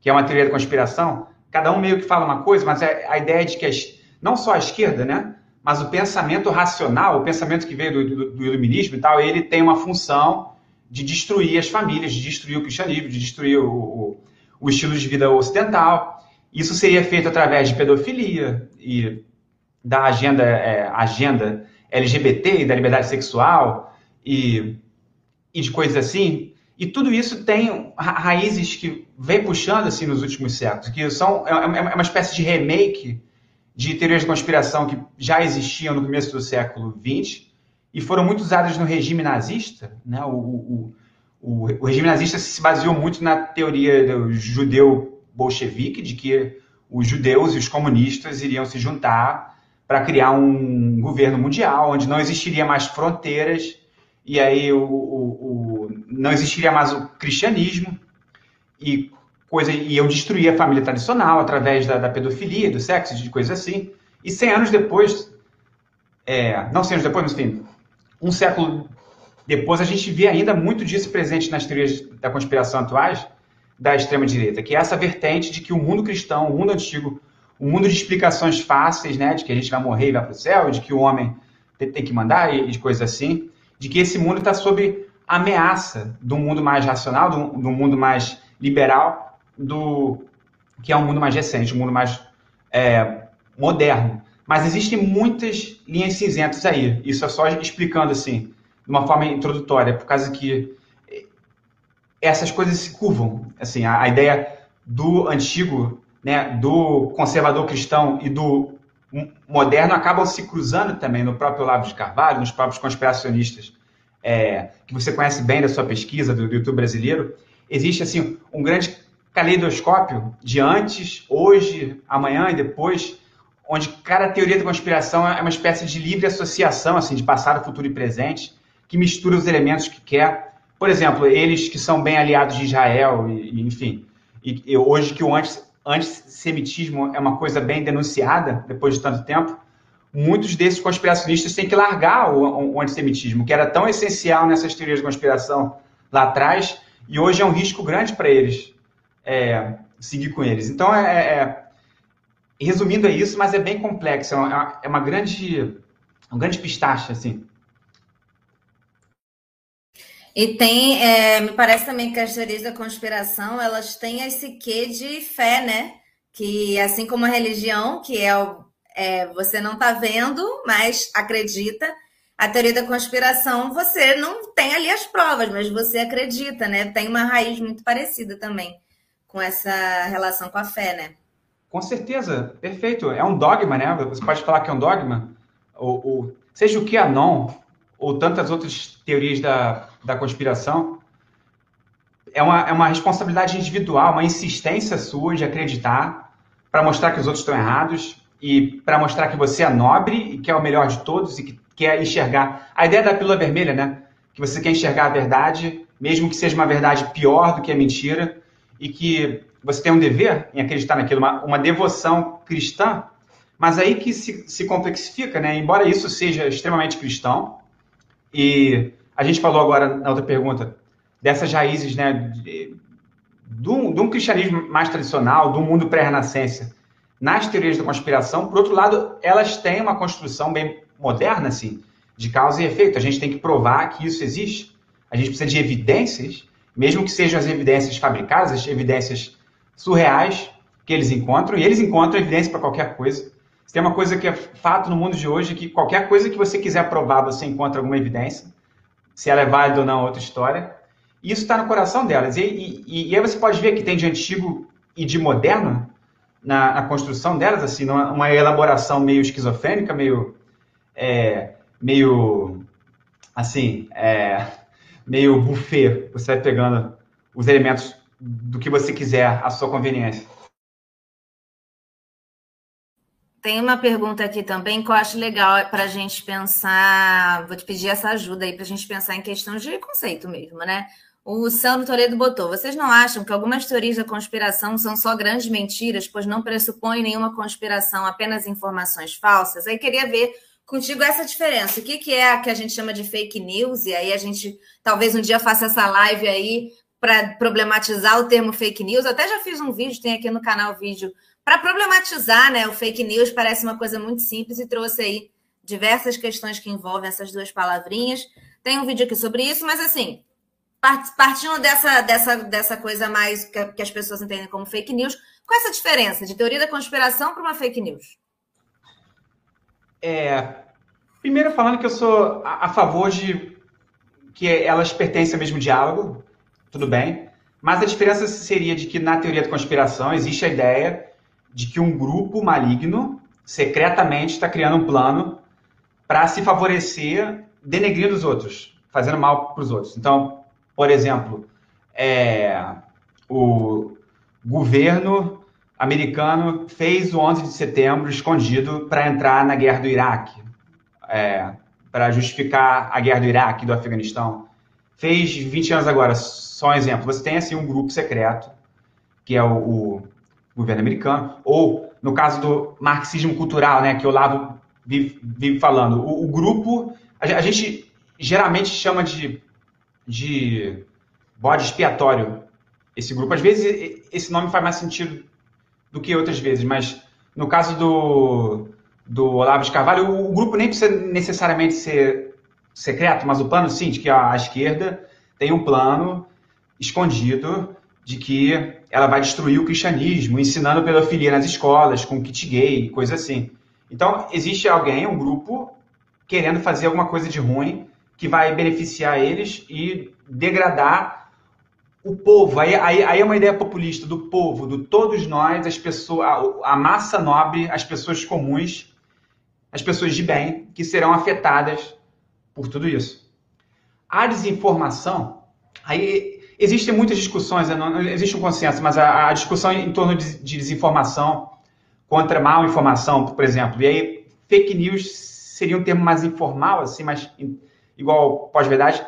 que é uma teoria da conspiração. Cada um meio que fala uma coisa, mas é a ideia de que as, não só a esquerda, né? mas o pensamento racional, o pensamento que veio do, do, do, iluminismo e tal, ele tem uma função de destruir as famílias, de destruir o cristianismo, de destruir o, o, o estilo de vida ocidental. Isso seria feito através de pedofilia e da agenda, é, agenda LGBT e da liberdade sexual e, e de coisas assim. E tudo isso tem raízes que vem puxando assim nos últimos séculos, que são é, é, é uma espécie de remake de teorias de conspiração que já existiam no começo do século XX e foram muito usadas no regime nazista. Né? O, o, o, o regime nazista se baseou muito na teoria do judeu bolchevique, de que os judeus e os comunistas iriam se juntar para criar um governo mundial onde não existiria mais fronteiras e aí o, o, o, não existiria mais o cristianismo e coisa iam destruir a família tradicional através da, da pedofilia, do sexo, de coisas assim. E 100 anos depois, é, não 100 anos depois, mas enfim, um século depois, a gente vê ainda muito disso presente nas teorias da conspiração atuais da extrema-direita, que é essa vertente de que o mundo cristão, o mundo antigo, o mundo de explicações fáceis, né, de que a gente vai morrer e vai para o céu, de que o homem tem, que mandar e, e coisas assim, de que esse mundo está sob ameaça do mundo mais racional, do, do mundo mais liberal, do que é um mundo mais recente, um mundo mais é, moderno. Mas existem muitas linhas cinzentas aí. Isso é só explicando assim, de uma forma introdutória, por causa que essas coisas se curvam. Assim, a, a ideia do antigo, né, do conservador cristão e do moderno acabam se cruzando também no próprio Olavo de Carvalho, nos próprios conspiracionistas é, que você conhece bem da sua pesquisa do, do YouTube brasileiro. Existe assim um grande caleidoscópio de antes, hoje, amanhã e depois, onde cada teoria da conspiração é uma espécie de livre associação, assim, de passado, futuro e presente, que mistura os elementos que quer. Por exemplo, eles que são bem aliados de Israel, e, enfim, e, e hoje que o anti, antissemitismo é uma coisa bem denunciada, depois de tanto tempo, muitos desses conspiracionistas têm que largar o, o antissemitismo, que era tão essencial nessas teorias de conspiração lá atrás, e hoje é um risco grande para eles é, seguir com eles. Então, é, é, é, resumindo é isso, mas é bem complexo. É uma, é uma grande, um grande pistache, assim. E tem, é, me parece também que as teorias da conspiração, elas têm esse quê de fé, né? Que assim como a religião, que é, o, é você não está vendo, mas acredita, a teoria da conspiração, você não tem ali as provas, mas você acredita, né? Tem uma raiz muito parecida também com essa relação com a fé, né? Com certeza, perfeito. É um dogma, né? Você pode falar que é um dogma, ou, ou seja o que é não, ou tantas outras teorias da, da conspiração. É uma, é uma responsabilidade individual, uma insistência sua de acreditar para mostrar que os outros estão errados e para mostrar que você é nobre e que é o melhor de todos e que quer enxergar. A ideia da pílula vermelha, né? Que você quer enxergar a verdade, mesmo que seja uma verdade pior do que a mentira, e que você tem um dever em acreditar naquilo, uma, uma devoção cristã, mas aí que se, se complexifica, né? Embora isso seja extremamente cristão, e a gente falou agora na outra pergunta dessas raízes, né, de, de um, de um cristianismo mais tradicional, do mundo pré-renascença, nas teorias da conspiração, por outro lado, elas têm uma construção bem moderna, assim, de causa e efeito. A gente tem que provar que isso existe. A gente precisa de evidências, mesmo que sejam as evidências fabricadas, as evidências surreais que eles encontram, e eles encontram evidência para qualquer coisa. Se tem uma coisa que é fato no mundo de hoje, que qualquer coisa que você quiser provar, você encontra alguma evidência. Se ela é válida ou não, é outra história. E isso está no coração delas. E, e, e, aí você pode ver que tem de antigo e de moderno na, na construção delas, assim, uma, uma, elaboração meio esquizofrênica, meio, é, meio, assim, é, meio buffet. Você vai pegando os elementos do que você quiser à sua conveniência. Tem uma pergunta aqui também que eu acho legal para a gente pensar. Vou te pedir essa ajuda aí para a gente pensar em questão de conceito mesmo, né? O Sandro Toledo botou: vocês não acham que algumas teorias da conspiração são só grandes mentiras, pois não pressupõem nenhuma conspiração, apenas informações falsas? Aí queria ver contigo essa diferença. O que, que é a que a gente chama de fake news? E aí a gente talvez um dia faça essa live aí para problematizar o termo fake news. Eu até já fiz um vídeo, tem aqui no canal vídeo, para problematizar né, o fake news. Parece uma coisa muito simples e trouxe aí diversas questões que envolvem essas duas palavrinhas. Tem um vídeo aqui sobre isso, mas assim, partindo dessa, dessa, dessa coisa mais que, as pessoas entendem como fake news, qual é essa diferença de teoria da conspiração para uma fake news? É, primeiro falando que eu sou a, a, favor de que elas pertencem ao mesmo diálogo, tudo bem, mas a diferença seria de que na teoria da conspiração existe a ideia de que um grupo maligno secretamente está criando um plano para se favorecer denegrindo os outros, fazendo mal para os outros. Então, por exemplo, é, o governo americano fez o 11 de setembro escondido para entrar na guerra do Iraque, é, para justificar a guerra do Iraque e do Afeganistão. Fez 20 anos agora, só um exemplo. Você tem assim um grupo secreto, que é o, o governo americano, ou no caso do marxismo cultural, né, que o Lavo vive, vive falando, o, o grupo, a, a gente geralmente chama de de bode expiatório esse grupo. Às vezes esse nome faz mais sentido do que outras vezes, mas no caso do, do Olavo de Carvalho, o, o grupo nem precisa necessariamente ser secreto, mas o plano sim, de que a, a esquerda tem um plano escondido de que ela vai destruir o cristianismo, ensinando pedofilia nas escolas, com kit gay, coisa assim. Então, existe alguém, um grupo, querendo fazer alguma coisa de ruim que vai beneficiar eles e degradar o povo. Aí, aí, aí é uma ideia populista do povo, do todos nós, as pessoas, a, a massa nobre, as pessoas comuns, as pessoas de bem, que serão afetadas por tudo isso. A desinformação, aí existem muitas discussões, não, existe um consenso, mas a, a discussão em torno de, de, desinformação contra mal informação, por exemplo, e aí fake news seria um termo mais informal, assim, mais igual pós-verdade,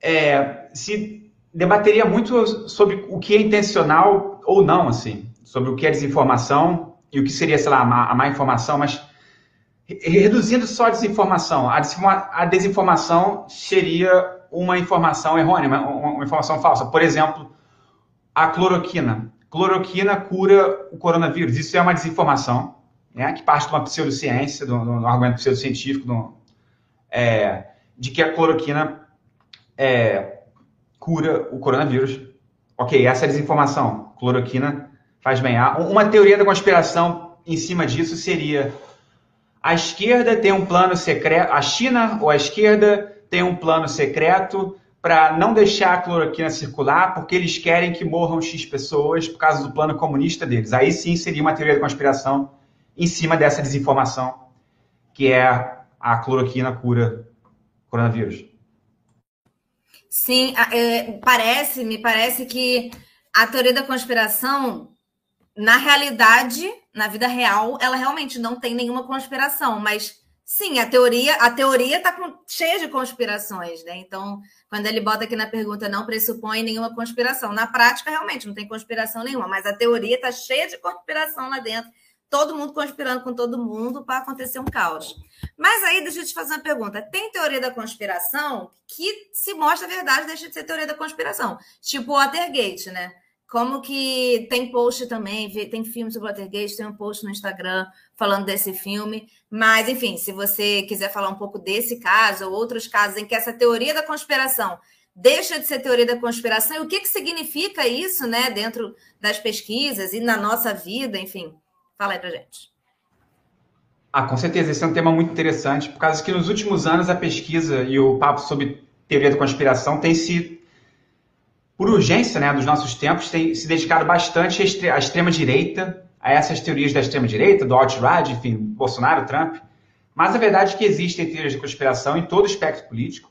é, se debateria muito sobre o que é intencional ou não, assim, sobre o que é desinformação e o que seria, sei lá, a má, a má informação, mas reduzindo só a desinformação. A, desinformação seria uma informação errônea, uma, uma, informação falsa. Por exemplo, a cloroquina. Cloroquina cura o coronavírus. Isso é uma desinformação, né, que parte de uma pseudociência, de um, argumento pseudocientífico, de um, é, de que a cloroquina é, cura o coronavírus. Ok, essa é desinformação. Cloroquina faz bem. Uma teoria da conspiração em cima disso seria a esquerda tem um plano secreto, a China ou a esquerda tem um plano secreto para não deixar a cloroquina circular, porque eles querem que morram X pessoas por causa do plano comunista deles. Aí sim seria uma teoria da conspiração em cima dessa desinformação, que é a cloroquina cura coronavírus. Sim, é, parece, me parece que a teoria da conspiração, na realidade, na vida real, ela realmente não tem nenhuma conspiração, mas sim, a teoria, a teoria está cheia de conspirações, né? Então, quando ele bota aqui na pergunta, não pressupõe nenhuma conspiração. Na prática, realmente, não tem conspiração nenhuma, mas a teoria está cheia de conspiração lá dentro todo mundo conspirando com todo mundo para acontecer um caos. Mas aí, deixa eu te fazer uma pergunta. Tem teoria da conspiração que se mostra a verdade deixa de ser teoria da conspiração. Tipo Watergate, né? como que tem post também, tem filme sobre Watergate, tem um post no Instagram falando desse filme. Mas, enfim, se você quiser falar um pouco desse caso ou outros casos em que essa teoria da conspiração deixa de ser teoria da conspiração e o que, que significa isso, né, dentro das pesquisas e na nossa vida, enfim. Fala aí pra gente. Ah, com certeza, esse é um tema muito interessante, por causa que nos últimos anos a pesquisa e o papo sobre teoria da conspiração tem se, por urgência né, dos nossos tempos, tem se dedicado bastante à extrema-direita, a essas teorias da extrema-direita, do alt-right, enfim, Bolsonaro, Trump. Mas a verdade é que existem teorias de conspiração em todo o espectro político,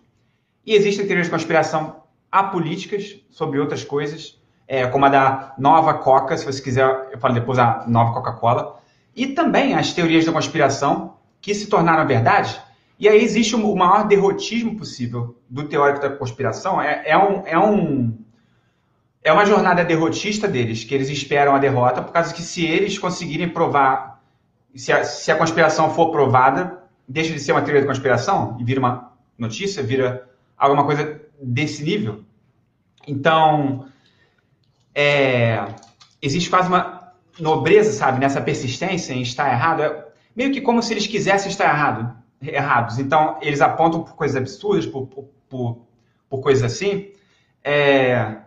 e existem teorias de conspiração apolíticas sobre outras coisas, é, como a da nova Coca, se você quiser, eu falo depois a nova Coca-Cola, e também as teorias da conspiração que se tornaram verdade. E aí existe o maior derrotismo possível do teórico da conspiração. É, é, um, é, um, é uma jornada derrotista deles, que eles esperam a derrota, por causa que se eles conseguirem provar, se a, se a conspiração for provada, deixa de ser uma teoria da conspiração e vira uma notícia, vira alguma coisa desse nível. Então, é, existe quase uma nobreza, sabe, nessa persistência em estar errado. É meio que como se eles quisessem estar errado, errados. Então, eles apontam por coisas absurdas, por, por, por, por coisas assim. É,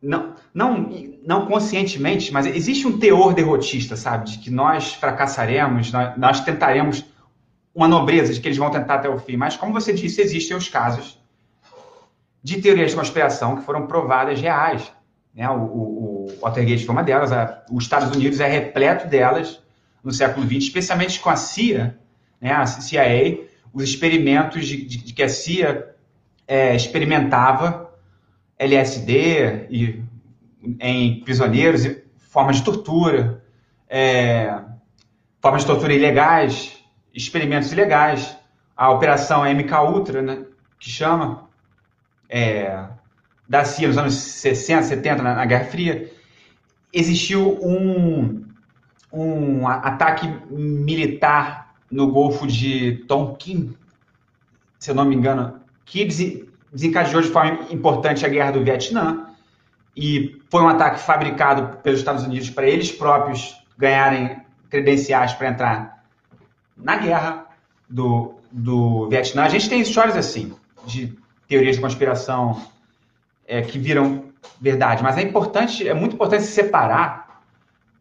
não, não, não conscientemente, mas existe um teor derrotista, sabe? De que nós fracassaremos, nós, nós tentaremos uma nobreza de que eles vão tentar até o fim. Mas, como você disse, existem os casos de teorias de conspiração que foram provadas reais. Né? O, o, o Watergate foi uma delas. A, os Estados Unidos é repleto delas no século XX, especialmente com a CIA, né? a CIA, os experimentos de, de, de que a CIA é, experimentava LSD e, em prisioneiros, e formas de tortura, é, formas de tortura ilegais, experimentos ilegais, a operação MK Ultra, né, que chama, é, da CIA nos anos 60, 70, na, Guerra Fria, existiu um, um ataque militar no Golfo de Tonkin, se eu não me engano, que desencadeou de forma importante a Guerra do Vietnã, e foi um ataque fabricado pelos Estados Unidos para eles próprios ganharem credenciais para entrar na guerra do, do Vietnã. A gente tem histórias assim, de teorias de conspiração é, que viram verdade, mas é importante, é muito importante separar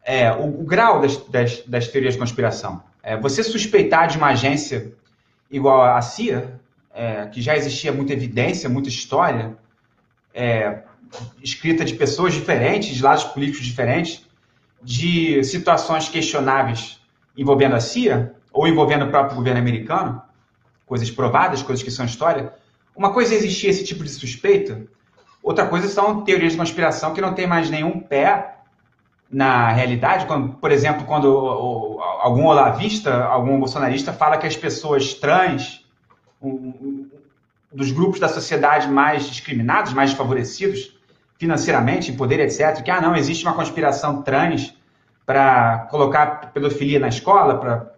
é, o, o, grau das, das, das, teorias de conspiração. É, você suspeitar de uma agência igual a CIA, é, que já existia muita evidência, muita história, é, escrita de pessoas diferentes, de lados políticos diferentes, de situações questionáveis envolvendo a CIA ou envolvendo o próprio governo americano, coisas provadas, coisas que são história, uma coisa é existir esse tipo de suspeita, outra coisa são teorias de conspiração que não tem mais nenhum pé na realidade. Quando, por exemplo, quando algum olavista, algum bolsonarista fala que as pessoas trans, um, dos grupos da sociedade mais discriminados, mais desfavorecidos financeiramente, em poder, etc., que ah, não, existe uma conspiração trans para colocar pedofilia na escola, para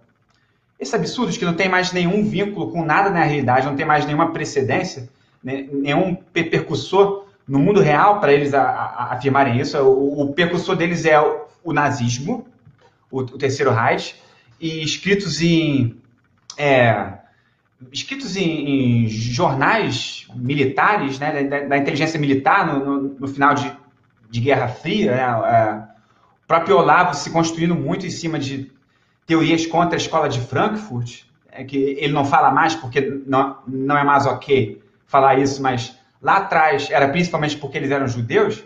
esses absurdos que não tem mais nenhum vínculo com nada na realidade, não tem mais nenhuma precedência, né, nenhum percursor no mundo real para eles a, a, afirmarem isso. O, o, percursor deles é o, o nazismo, o, o, terceiro Reich, e escritos em é, escritos em, em, jornais militares, né, da, da inteligência militar no, no, no, final de, de Guerra Fria, né, é, o próprio Olavo se construindo muito em cima de teorias contra a escola de Frankfurt, é que ele não fala mais porque não, não é mais ok falar isso, mas lá atrás era principalmente porque eles eram judeus,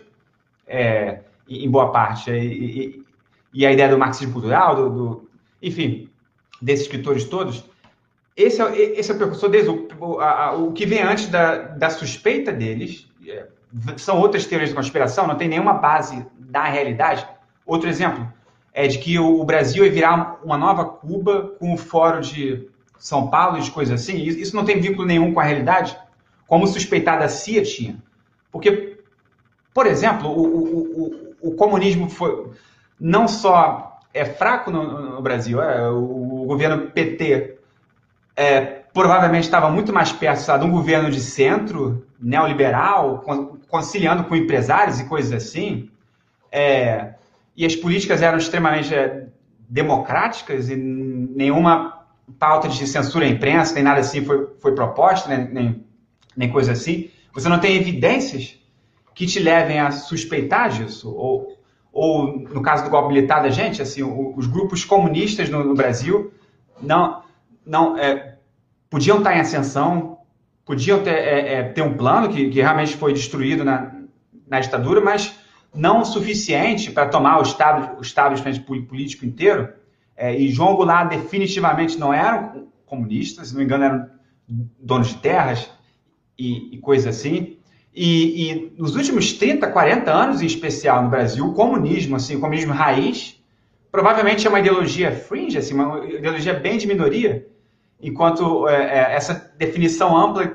é, em boa parte, e, e, e, a ideia do marxismo cultural, do, do, enfim, desses escritores todos, esse é, esse é o percursor deles. O, a, o que vem antes da, da suspeita deles é, são outras teorias de conspiração, não tem nenhuma base da realidade. Outro exemplo, é de que o Brasil ia virar uma nova Cuba com o Fórum de São Paulo e coisas assim. Isso não tem vínculo nenhum com a realidade, como suspeitada a CIA tinha. Porque, por exemplo, o, o, o, o comunismo foi não só é fraco no, no Brasil, é, o, governo PT é, provavelmente estava muito mais perto sabe, de um governo de centro, neoliberal, conciliando com empresários e coisas assim, é, e as políticas eram extremamente é, democráticas e nenhuma pauta de censura à imprensa, nem nada assim foi, foi proposta, nem, nem, nem coisa assim, você não tem evidências que te levem a suspeitar disso, ou, ou no caso do golpe militar da gente, assim, os grupos comunistas no, no Brasil não, não é, podiam estar em ascensão, podiam ter, é, é, ter um plano que, que, realmente foi destruído na, na ditadura, mas não o suficiente para tomar o, estado, o establishment político inteiro. É, e João Goulart definitivamente não eram comunistas, se não me engano, eram donos de terras e, e coisas assim. E, e, nos últimos 30, 40 anos, em especial no Brasil, o comunismo, assim, o comunismo raiz, provavelmente é uma ideologia fringe, assim, uma ideologia bem de minoria, enquanto é, é, essa definição ampla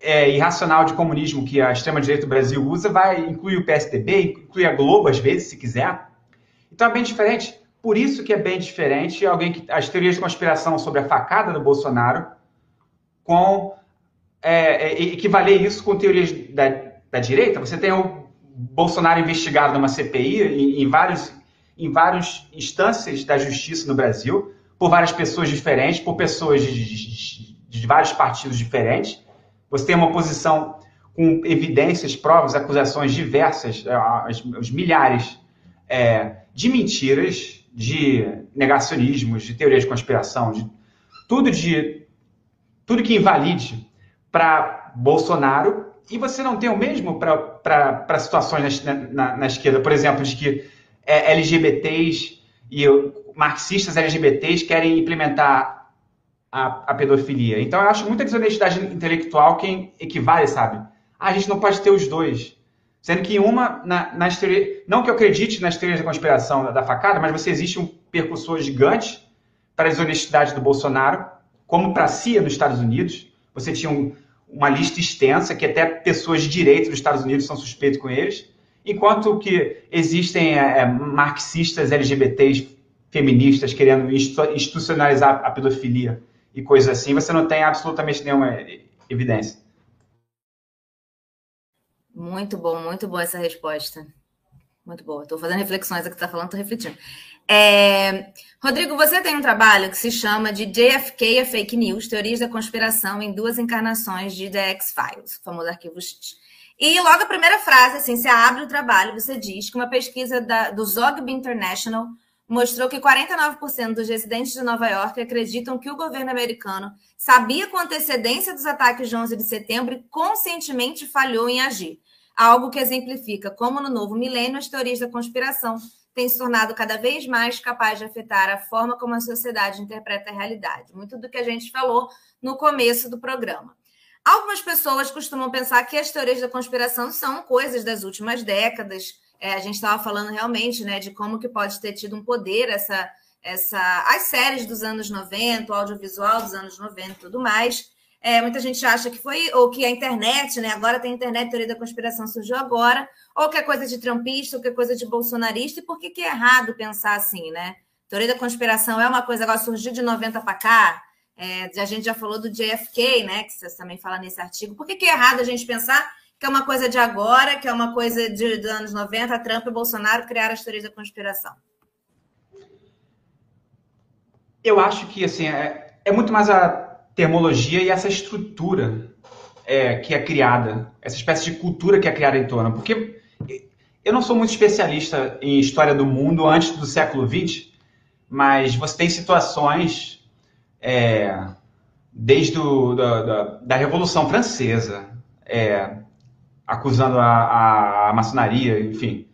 é, e racional de comunismo que a extrema-direita do Brasil usa vai incluir o PSDB, inclui a Globo, às vezes, se quiser. Então é bem diferente. Por isso que é bem diferente alguém que as teorias de conspiração sobre a facada do Bolsonaro com é, é, equivaler isso com teorias da, da direita. Você tem o Bolsonaro investigado numa CPI em, em vários em várias instâncias da justiça no Brasil por várias pessoas diferentes, por pessoas de, de, de vários partidos diferentes. Você tem uma posição com evidências, provas, acusações diversas, os milhares é, de mentiras, de negacionismos, de teorias de conspiração, de tudo de tudo que invalide para Bolsonaro e você não tem o mesmo para situações na, na, na, esquerda, por exemplo, de que é, LGBTs e marxistas LGBTs querem implementar a, a, pedofilia. Então eu acho muita desonestidade intelectual quem equivale, sabe? Ah, a gente não pode ter os dois. Sendo que uma, na, nas teorias, não que eu acredite nas teorias da conspiração da, da facada, mas você existe um percussor gigante para a desonestidade do Bolsonaro, como para a CIA nos Estados Unidos. Você tinha um, uma lista extensa que até pessoas de direito dos Estados Unidos são suspeitos com eles, enquanto que existem é, é marxistas LGBTs feministas querendo institucionalizar a pedofilia e coisas assim, você não tem absolutamente nenhuma evidência. Muito bom, muito boa essa resposta. Muito boa. Estou fazendo reflexões aqui está falando, estou refletindo. É... Rodrigo, você tem um trabalho que se chama de JFK a Fake News, Teorias da Conspiração em Duas Encarnações de The X-Files, famoso arquivo X. E logo a primeira frase, assim, você abre o trabalho, você diz que uma pesquisa da, do Zogby International mostrou que 49% dos residentes de Nova York acreditam que o governo americano sabia com antecedência dos ataques de 11 de setembro e conscientemente falhou em agir. Algo que exemplifica como no novo milênio as teorias da conspiração têm se tornado cada vez mais capazes de afetar a forma como a sociedade interpreta a realidade. Muito do que a gente falou no começo do programa. Algumas pessoas costumam pensar que as teorias da conspiração são coisas das últimas décadas, é, a gente estava falando realmente né, de como que pode ter tido um poder essa, essa, as séries dos anos 90, o audiovisual dos anos 90 e tudo mais. É, muita gente acha que foi, ou que a internet, né? Agora tem internet, teoria da conspiração surgiu agora, ou que é coisa de trampista, ou que é coisa de bolsonarista, e por que, que é errado pensar assim, né? Teoria da conspiração é uma coisa, agora surgiu de 90 para cá. É, a gente já falou do JFK, né? Que você também fala nesse artigo. Por que, que é errado a gente pensar que é uma coisa de agora, que é uma coisa de, dos anos 90, Trump e Bolsonaro criaram as teorias da conspiração? Eu acho que assim é, é muito mais a termologia e essa estrutura é, que é criada, essa espécie de cultura que é criada em torno. Porque eu não sou muito especialista em história do mundo antes do século XX, mas você tem situações é, desde o, da, da, da, Revolução Francesa, é, acusando a, a, maçonaria, enfim.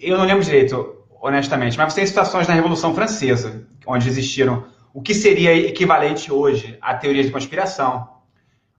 Eu não lembro direito, honestamente, mas você tem situações na Revolução Francesa, onde existiram o que seria equivalente hoje a teorias de conspiração.